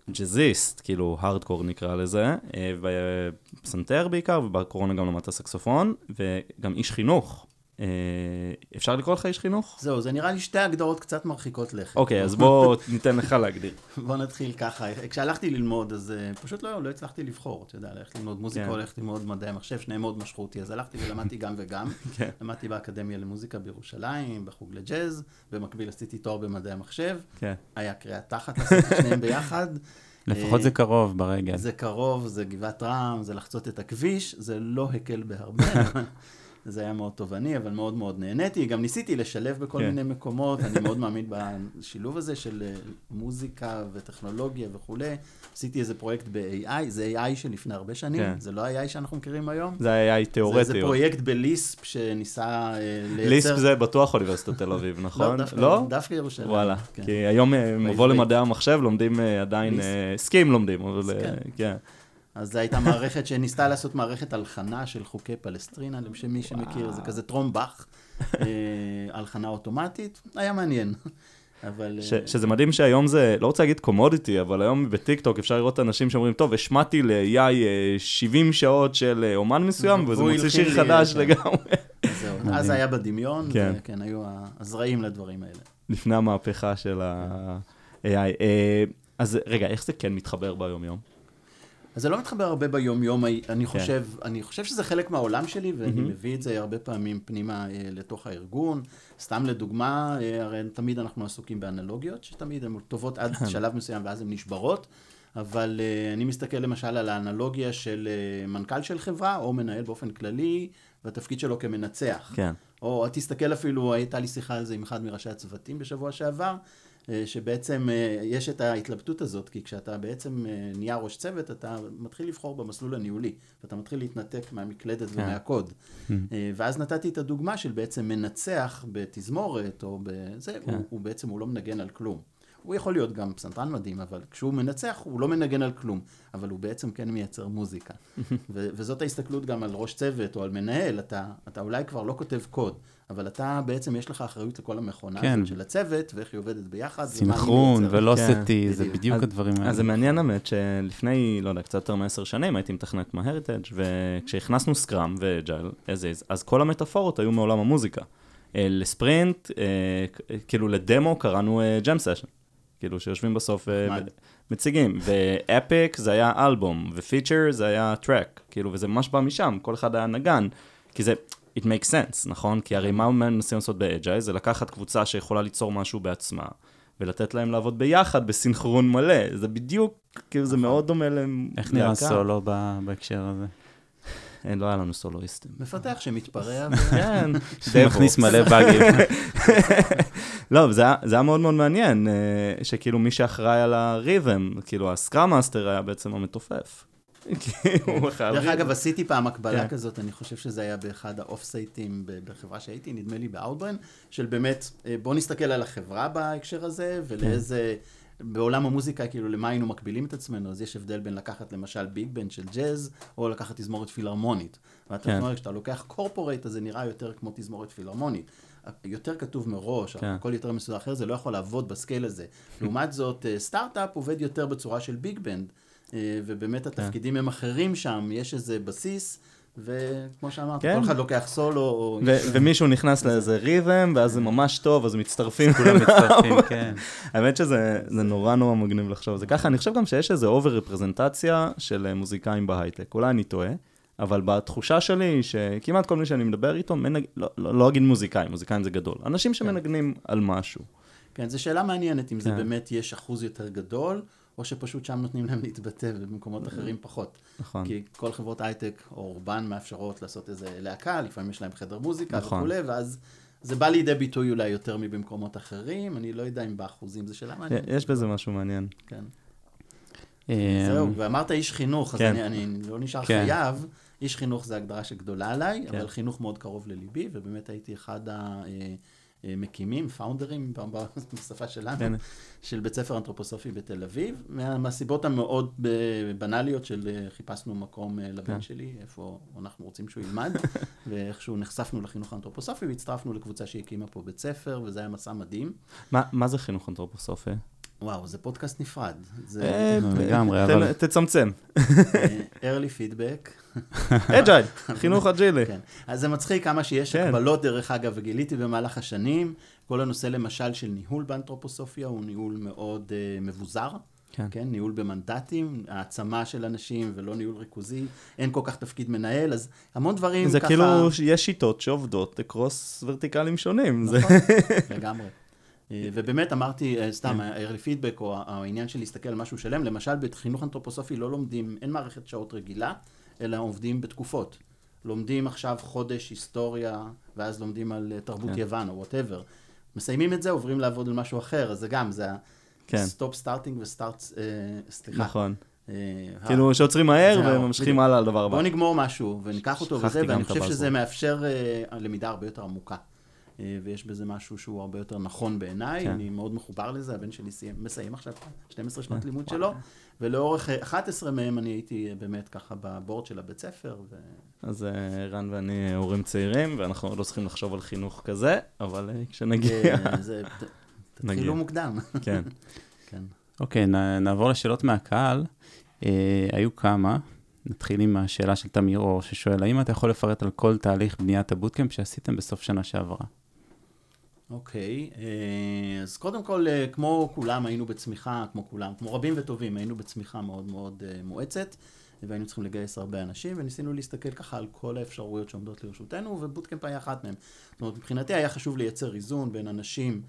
ג'אזיסט, כאילו הארדקור נקרא לזה, ופסנתר בעיקר, ובקורונה גם למדת סקסופון, וגם איש חינוך. אה, אפשר לקרוא לך איש חינוך? זהו, זה נראה לי שתי הגדרות קצת מרחיקות לכת. אוקיי, אז בוא [laughs] ניתן לך להגדיר. בוא נתחיל ככה. כשהלכתי ללמוד, אז אה, פשוט לא, לא הצלחתי לבחור, אתה יודע, ללכת ללמוד מוזיקה, או כן. ללכת ללמוד מדעי המחשב, שניהם מאוד משכו אותי, אז הלכתי ולמדתי גם וגם. [laughs] כן. למדתי באקדמיה למוזיקה בירושלים, בחוג לג'אז, במקביל עשיתי תואר במדעי המחשב. כן. היה קריאה תחת את שניהם ביחד. [laughs] לפחות זה קרוב ברגע. זה קרוב, זה גבעת רם, זה לחצות את הכביש, זה לא הקל בהרבה. זה היה מאוד תובעני, אבל מאוד מאוד נהניתי. גם ניסיתי לשלב בכל כן. מיני מקומות, אני מאוד מאמין בשילוב הזה של אה, מוזיקה וטכנולוגיה וכולי. עשיתי איזה פרויקט ב-AI, זה AI שלפני הרבה שנים, כן. זה לא ה-AI שאנחנו מכירים היום. זה AI תיאורטי. זה, זה פרויקט בליספ שניסה אה, לייצר... ליספ זה בטוח אוניברסיטת תל אביב, נכון? לא, דווקא, לא? דווקא ירושלים. וואלה, כן. כי היום אה, מבוא למדעי המחשב, לומדים עדיין, סקים לומדים, אבל כן. כן. אז זו הייתה מערכת שניסתה לעשות מערכת הלחנה של חוקי פלסטרינה, למי שמכיר, זה כזה טרום באך, אה, הלחנה אוטומטית, היה מעניין. אבל... ש, אה, שזה מדהים שהיום זה, לא רוצה להגיד קומודיטי, אבל היום בטיקטוק אפשר לראות אנשים שאומרים, טוב, השמעתי ליאי 70 אה, שעות של אומן מסוים, וזה מוציא שיר חדש כן. לגמרי. זהו, אז היה בדמיון, כן. וכן, היו הזרעים לדברים האלה. לפני המהפכה של ה-AI. אז רגע, איך זה כן מתחבר ביום-יום? אז זה לא מתחבר הרבה ביום-יום, אני כן. חושב, אני חושב שזה חלק מהעולם שלי, ואני mm-hmm. מביא את זה הרבה פעמים פנימה אה, לתוך הארגון. סתם לדוגמה, אה, הרי תמיד אנחנו עסוקים באנלוגיות, שתמיד הן טובות עד כן. שלב מסוים ואז הן נשברות. אבל uh, אני מסתכל למשל על האנלוגיה של uh, מנכ"ל של חברה, או מנהל באופן כללי, והתפקיד שלו כמנצח. כן. או תסתכל אפילו, הייתה לי שיחה על זה עם אחד מראשי הצוותים בשבוע שעבר, אה, שבעצם אה, יש את ההתלבטות הזאת, כי כשאתה בעצם אה, נהיה ראש צוות, אתה מתחיל לבחור במסלול הניהולי, ואתה מתחיל להתנתק מהמקלדת כן. ומהקוד. אה, ואז נתתי את הדוגמה של בעצם מנצח בתזמורת, או בזה, כן. הוא, הוא בעצם, הוא לא מנגן על כלום. הוא יכול להיות גם פסנתרן מדהים, אבל כשהוא מנצח, הוא לא מנגן על כלום, אבל הוא בעצם כן מייצר מוזיקה. [laughs] ו- וזאת ההסתכלות גם על ראש צוות או על מנהל, אתה, אתה אולי כבר לא כותב קוד, אבל אתה בעצם, יש לך אחריות לכל המכונה כן. הזאת של הצוות, ואיך היא עובדת ביחד. סינכרון. velocity, זה בדיוק. בדיוק אז- הדברים האלה. אז זה מעניין האמת שלפני, לא יודע, קצת יותר מעשר שנים הייתי מתכנת ב-Heritage וכשהכנסנו scrum ו agile, as is, אז כל המטאפורות היו מעולם המוזיקה. אה, לספרינט, אה, כ- כאילו לדמו קראנו jam session. כאילו שיושבים בסוף אה, נחמד. מציגים, ו epic זה היה אלבום, ו feature זה היה track, כאילו, וזה ממש בא משם, כל אחד היה נגן, כי זה, it makes sense, נכון? כי הרי מה מנסים לעשות ב agile? זה לקחת קבוצה שיכולה ליצור משהו בעצמה, ולתת להם לעבוד ביחד בסינכרון מלא, זה בדיוק, כאילו, זה מאוד דומה ללהקה. איך נראה סולו ב- בהקשר הזה? אין, לא היה לנו סולויסטים. מפתח שמתפרע, [laughs] כן, מכניס מלא באגים. [laughs] לא, זה היה, מאוד מאוד מעניין, אה, שכאילו מי שאחראי על ה rhythm, כאילו ה scrum master היה בעצם המתופף. כאילו, חייב... דרך אגב, עשיתי פעם הקבלה כן. כזאת, אני חושב שזה היה באחד ה off-siteים בחברה שהייתי, נדמה לי באאוטבריין, של באמת, אה, בוא נסתכל על החברה בהקשר הזה, ולאיזה, בעולם המוזיקה, כאילו, למה היינו מקבילים את עצמנו, אז יש הבדל בין לקחת למשל big band של ג'אז, או לקחת תזמורת פילהרמונית. ואתה כן. אומר, כשאתה לוקח corporate, אז זה נראה יותר כמו תזמורת פילהרמונית. יותר כתוב מראש, כן. הכל יותר מסודר אחר, זה לא יכול לעבוד ב scale הזה. לעומת זאת, אה, סטארט-אפ עובד יותר בצורה של big band, ובאמת התפקידים הם אחרים שם, יש איזה בסיס, וכמו שאמרת, כן. כל אחד לוקח סולו, או... ו- ומישהו נכנס לאיזה rhythm, ואז זה ממש טוב, אז מצטרפים. כולם מצטרפים, [laughs] כן. האמת שזה זה נורא נורא מגניב לחשוב על זה ככה. אני חושב גם שיש איזו over רפרזנטציה של אה, מוזיקאים בהייטק. אולי אני טועה, אבל בתחושה שלי היא שכמעט כל מי שאני מדבר איתו, מנג... לא, לא, לא אגיד מוזיקאים, מוזיקאים זה גדול. אנשים שמנגנים על משהו. כן, זו שאלה מעניינת, אם זה כן. באמת יש אחוז יותר גדול, או שפשוט שם נותנים להם להתבטא, ובמקומות אחרים פחות. נכון. כי כל חברות הייטק או רובן מאפשרות לעשות איזה להקה, לפעמים יש להם חדר מוזיקה נכון. וכולי, ואז זה בא לידי ביטוי אולי יותר מבמקומות אחרים, אני לא יודע אם באחוזים, זו שאלה מעניינת. יש בזה משהו מעניין. כן. אה, זהו, ואמרת איש חינוך, אז כן. אני, אני לא נשאר כן. חייב. איש חינוך זה הגדרה שגדולה עליי, כן. אבל חינוך מאוד קרוב לליבי, ובאמת הייתי אחד המקימים, founderים ב- ב- [laughs] בשפה שלנו, כן. של בית ספר אנתרופוסופי בתל אביב, מה- מהסיבות המאוד ב- בנאליות של אה, חיפשנו מקום אה, לבן כן. שלי, איפה אנחנו רוצים שהוא ילמד, [laughs] ואיכשהו נחשפנו לחינוך האנתרופוסופי והצטרפנו לקבוצה שהקימה פה בית ספר, וזה היה מסע מדהים. מה, מה זה חינוך אנתרופוסופי? וואו, זה פודקאסט נפרד. זה אה, לגמרי, תן- אבל- תצמצם. אה, early feedback. agile, חינוך agileי. כן. אז זה מצחיק כמה שיש כן. הקבלות, דרך אגב, וגיליתי במהלך השנים, כל הנושא למשל של ניהול באנתרופוסופיה הוא ניהול מאוד uh, מבוזר. כן. כן, ניהול במנדטים, העצמה של אנשים ולא ניהול ריכוזי, אין כל כך תפקיד מנהל, אז המון דברים זה ככה... כאילו, יש שיטות שעובדות across verticalים שונים. זה- נכון, לגמרי. אה, ובאמת אמרתי, אה, כן. סתם, ה-early feedback או העניין של להסתכל על משהו שלם, למשל בחינוך אנתרופוסופי לא לומדים, אין מערכת שעות רגילה, אלא עובדים בתקופות. לומדים עכשיו חודש היסטוריה, ואז לומדים על אה, תרבות כן. יוון או וואטאבר. מסיימים את זה, עוברים לעבוד על משהו אחר, אז זה גם, זה כן, ה-stop starting ו-start, אה, סליחה. נכון. אה, כאילו שעוצרים מהר וממשיכים. הלאה לדבר הבא. בוא נגמור משהו וניקח אותו וזה, ואני חושב שזה. מאפשר אה, למידה הרבה יותר עמוקה. אה, ויש בזה משהו שהוא הרבה יותר נכון בעיניי, כן. אני מאוד מחובר לזה, הבן שלי סיים, מסיים עכשיו 12 שנות לימוד שלו, ולאורך אה, 11 מהם אני הייתי אה, באמת ככה בבורד של הבית ספר, ו... אז אה, רן ואני אה, הורים צעירים, ואנחנו לא צריכים לחשוב על חינוך כזה, אבל אה, כשנגיע, אה, זה-. [laughs] תתחילו מוקדם. כן. [laughs] כן. אוקיי, נ- נעבור לשאלות מהקהל. אה, היו כמה. נתחיל עם השאלה של תמיר אור, ששואל, האם אתה יכול לפרט על כל תהליך בניית הבוטקאמפ שעשיתם בסוף שנה שעברה? אוקיי, אה, אז קודם כל, אה, כמו כולם, היינו בצמיחה, כמו כולם, כמו רבים וטובים, היינו בצמיחה מאוד מאוד אה, מואצת, והיינו צריכים לגייס הרבה אנשים, וניסינו להסתכל ככה על כל האפשרויות שעומדות לרשותנו, ובוטקאמפ היה אחת מהן. זאת אומרת, מבחינתי היה חשוב לייצר איזון בין אנשים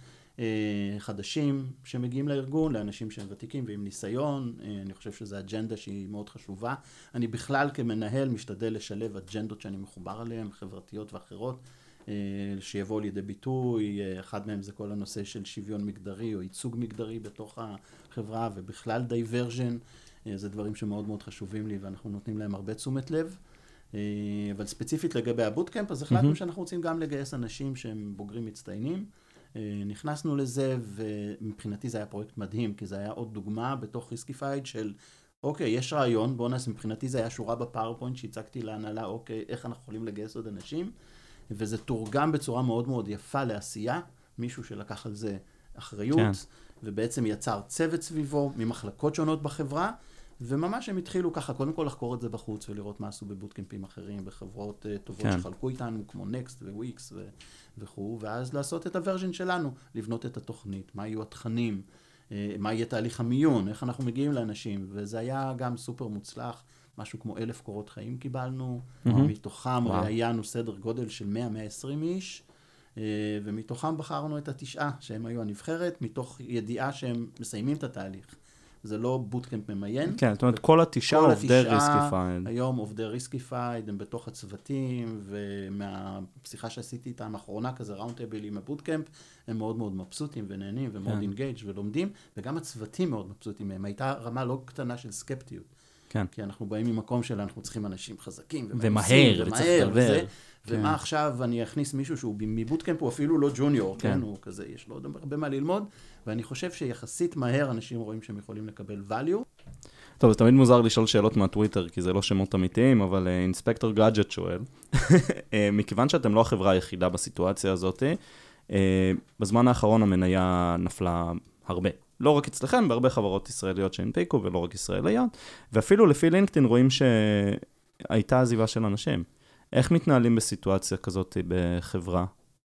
חדשים שמגיעים לארגון, לאנשים שהם ותיקים ועם ניסיון, אני חושב שזו אג'נדה שהיא מאוד חשובה. אני בכלל כמנהל משתדל לשלב אג'נדות שאני מחובר אליהן, חברתיות ואחרות. אה, שיבואו לידי ביטוי, אה, אחד מהם זה כל הנושא של שוויון מגדרי או ייצוג מגדרי בתוך החברה ובכלל diversion, זה דברים שמאוד מאוד חשובים לי ואנחנו נותנים להם הרבה תשומת לב. אבל ספציפית לגבי ה bootcamp, אז החלטנו mm-hmm. שאנחנו רוצים גם לגייס אנשים שהם בוגרים מצטיינים. נכנסנו לזה, ומבחינתי זה היה פרויקט מדהים, כי זה היה עוד דוגמה בתוך ריסקיפייד של אוקיי, יש רעיון, בואו נעשה, מבחינתי זה היה שורה בפאוורפוינט שהצגתי להנהלה, אוקיי, איך אנחנו יכולים לגייס עוד אנשים, וזה תורגם בצורה מאוד מאוד יפה לעשייה, מישהו שלקח על זה אחריות, כן. ובעצם יצר צוות סביבו ממחלקות שונות בחברה, וממש הם התחילו ככה, קודם כל לחקור את זה בחוץ ולראות מה עשו בבוטקמפים אחרים, בחברות uh, טובות כן. שחלקו איתנו, כמו נקסט וויקס וכו', ואז לעשות את הוורז'ן שלנו, לבנות את התוכנית, מה יהיו התכנים. אה, מה יהיה תהליך המיון, איך אנחנו מגיעים לאנשים, וזה היה גם סופר מוצלח, משהו כמו אלף קורות חיים קיבלנו, mm-hmm. מתוכם ראיינו סדר גודל של 100-120 איש, אה, ומתוכם בחרנו את התשעה שהם היו הנבחרת, מתוך ידיעה שהם מסיימים את התהליך. זה לא bootcamp ממיין. כן, זאת אומרת, כל התשעה עובדי ריסקיפייד. היום עובדי ריסקיפייד, הם בתוך הצוותים, ומהשיחה שעשיתי איתם האחרונה, כזה round table עם ה bootcamp, הם מאוד מאוד מבסוטים ונהנים ומאוד engaged כן. ולומדים, וגם הצוותים מאוד מבסוטים מהם. הייתה רמה לא קטנה של סקפטיות. כן. כי אנחנו באים ממקום של אנחנו צריכים אנשים חזקים. ומהר, וצריך לדבר. כן. ומה עכשיו אני אכניס מישהו שהוא מבוטקאמפ, הוא אפילו לא ג'וניור, כן. כן, הוא כזה, יש לו עוד הרבה מה ללמוד, ואני חושב שיחסית מהר אנשים רואים שהם יכולים לקבל value. טוב, זה תמיד מוזר לשאול שאלות מהטוויטר, כי זה לא שמות אמיתיים, אבל אינספקטור uh, גאדג'ט שואל, [laughs] אה, מכיוון שאתם לא החברה היחידה בסיטואציה הזאת, uh, בזמן האחרון המניה נפלה הרבה. לא רק אצלכם, בהרבה חברות ישראליות שהנפיקו, ולא רק ישראליות, ואפילו לפי לינקדאין רואים שהייתה עזיבה של אנשים. איך מתנהלים בסיטואציה כזאת בחברה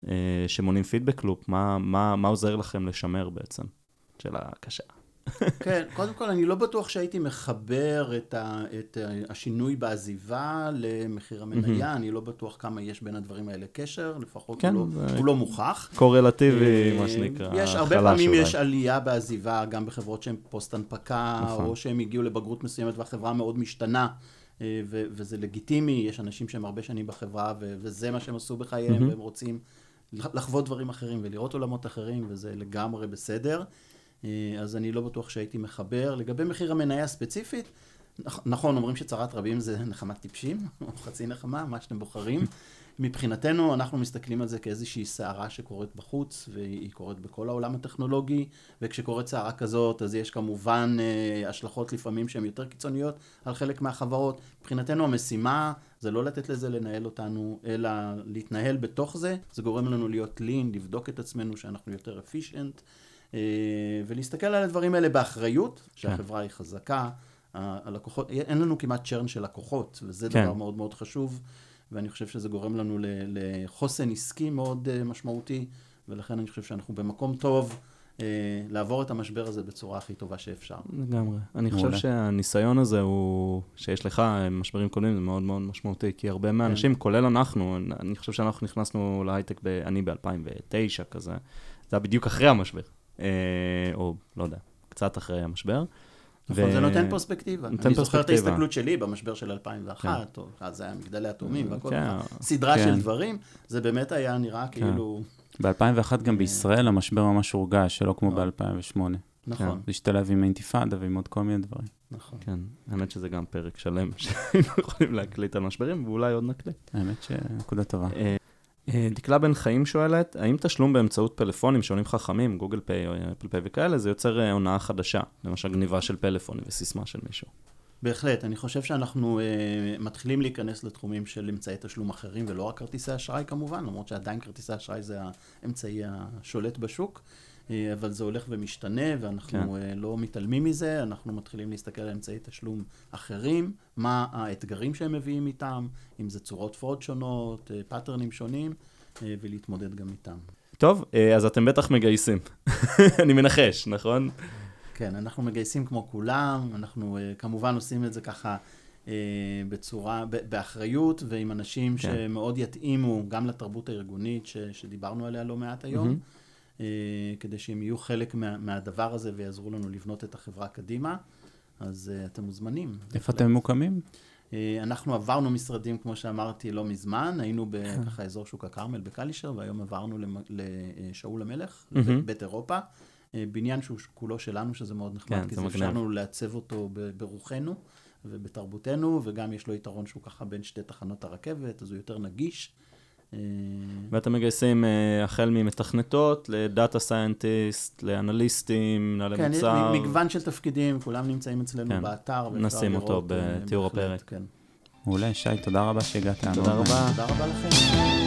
אה, שמונים פידבק לופ? מה, מה, מה עוזר לכם לשמר בעצם? שאלה קשה. כן, קודם כל, אני לא בטוח שהייתי מחבר את, ה, את השינוי בעזיבה למחיר המניה, אני לא בטוח כמה יש בין הדברים האלה קשר, לפחות כן, הוא, לא, הוא לא מוכח. קורלטיבי, מה אה, שנקרא, יש, הרבה פעמים. יש עלייה בעזיבה, גם בחברות שהן פוסט הנפקה, נכון. או שהן הגיעו לבגרות מסוימת והחברה מאוד משתנה. אה, ו- וזה לגיטימי, יש אנשים שהם הרבה שנים בחברה, ו- וזה מה שהם עשו בחייהם, mm-hmm. והם רוצים לחוות דברים אחרים ולראות עולמות אחרים, וזה לגמרי בסדר. אה, אז אני לא בטוח שהייתי מחבר. לגבי מחיר המניה ספציפית, נכון, אומרים שצרת רבים זה [laughs] נחמת טיפשים, [laughs] או חצי נחמה, מה שאתם בוחרים. [laughs] מבחינתנו, אנחנו מסתכלים על זה כאיזושהי סערה שקורית בחוץ, והיא קורית בכל העולם הטכנולוגי, וכשקורית סערה כזאת, אז יש כמובן אה, השלכות לפעמים שהן יותר קיצוניות על חלק מהחברות. מבחינתנו המשימה זה לא לתת לזה לנהל אותנו, אלא להתנהל בתוך זה. זה גורם לנו להיות לין, לבדוק את עצמנו שאנחנו יותר אה, ולהסתכל על הדברים האלה באחריות, כן. שהחברה היא חזקה. הלקוחות, אין לנו כמעט צ'רן של לקוחות, וזה כן. דבר מאוד מאוד חשוב. ואני חושב שזה גורם לנו לחוסן עסקי מאוד אה, משמעותי, ולכן אני חושב שאנחנו במקום טוב. אה, לעבור את המשבר הזה בצורה הכי טובה שאפשר. לגמרי. אני חושב שהניסיון הזה הוא, שיש לך משברים קודמים, זה מאוד מאוד משמעותי, כי הרבה מהאנשים, כן. כולל אנחנו, אני חושב שאנחנו נכנסנו להייטק, אני ב-2009 כזה, זה היה בדיוק אחרי המשבר, אה, או לא יודע, קצת אחרי המשבר. נכון, ו... זה נותן פרספקטיבה. נותן אני פרספקטיבה. זוכר את ההסתכלות שלי במשבר של 2001, כן. או אז זה היה מגדלי התאומים, והכל כן. סדרה כן. של דברים, זה באמת היה נראה כן. כאילו... ב-2001 גם בישראל המשבר ממש הורגש, שלא כמו נכון. ב-2008. נכון. זה השתלב עם האינתיפאדה ועם עוד כל מיני דברים. נכון. כן, האמת שזה גם פרק שלם [laughs] שהיינו יכולים להקליט על משברים, ואולי עוד נקליט. האמת שנקודה טובה. אה, אה, דקלה בן חיים שואלת, האם תשלום באמצעות פלאפונים שעונים חכמים, גוגל פיי או אפל פיי וכאלה, זה יוצר אה, הונאה חדשה, למשל גניבה של פלאפון וסיסמה של מישהו? בהחלט, אני חושב שאנחנו uh, מתחילים להיכנס לתחומים של אמצעי תשלום אחרים, ולא רק כרטיסי אשראי כמובן, למרות שעדיין כרטיסי אשראי זה האמצעי השולט בשוק. אה, אבל זה הולך ומשתנה, ואנחנו כן. אה, לא מתעלמים מזה, אנחנו מתחילים להסתכל על אמצעי תשלום אחרים, מה האתגרים שהם מביאים איתם, אם זה צורות fraud שונות, פאטרנים אה, שונים, ולהתמודד גם איתם. טוב, אז אתם בטח מגייסים. [laughs] אני מנחש, נכון? כן, אנחנו מגייסים כמו כולם, אנחנו כמובן עושים את זה ככה בצורה, באחריות, ועם אנשים כן. שמאוד יתאימו גם לתרבות הארגונית ש, שדיברנו עליה לא מעט היום. Mm-hmm. אה, כדי שהם יהיו חלק מה, מהדבר הזה ויעזרו לנו לבנות את החברה קדימה. אז uh, אתם מוזמנים. איפה אתם ממוקמים? אה, אנחנו עברנו משרדים, כמו שאמרתי, לא מזמן, היינו בככה אזור שוק הכרמל בקלישר, והיום עברנו לשאול המלך, מהמם. בית אירופה. אה, בניין שהוא כולו שלנו, שזה מאוד נחמד, כן, כי זה. אפשר לנו לעצב אותו ברוחנו ובתרבותנו, וגם יש לו יתרון שהוא ככה בין שתי תחנות הרכבת, אז הוא יותר נגיש. אה, ואתם מגייסים אה, החל ממתכנתות לדאטה סיינטיסט, לאנליסטים, מנהלי כן, מוצר. מגוון של תפקידים, כולם נמצאים אצלנו כן. באתר. נשים אותו אה, בתיאור הפרק. כן. מעולה, שי, תודה רבה שהגעת. תודה. רבה. תודה רבה לכם.